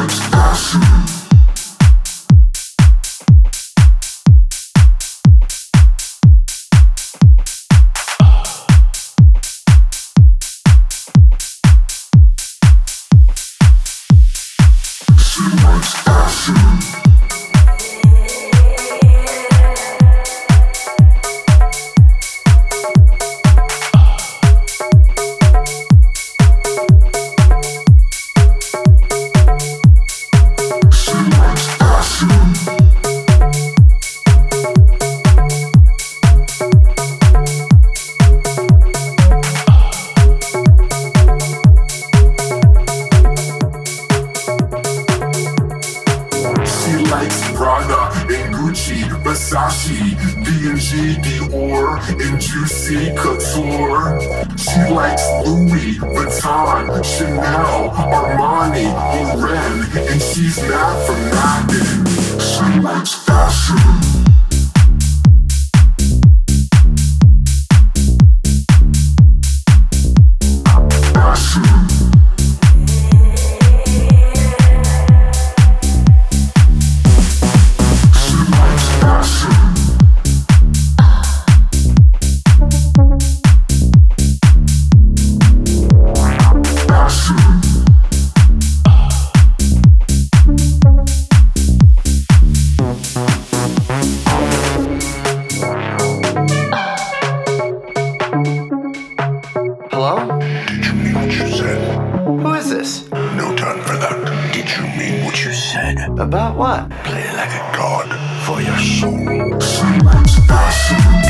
She likes acid. Versace, D&G, Dior, and Juicy Couture. She likes Louis Vuitton, Chanel, Armani, Lauren, and she's not from nothing. She likes fashion. About what? Play like a god for your soul. She likes fashion.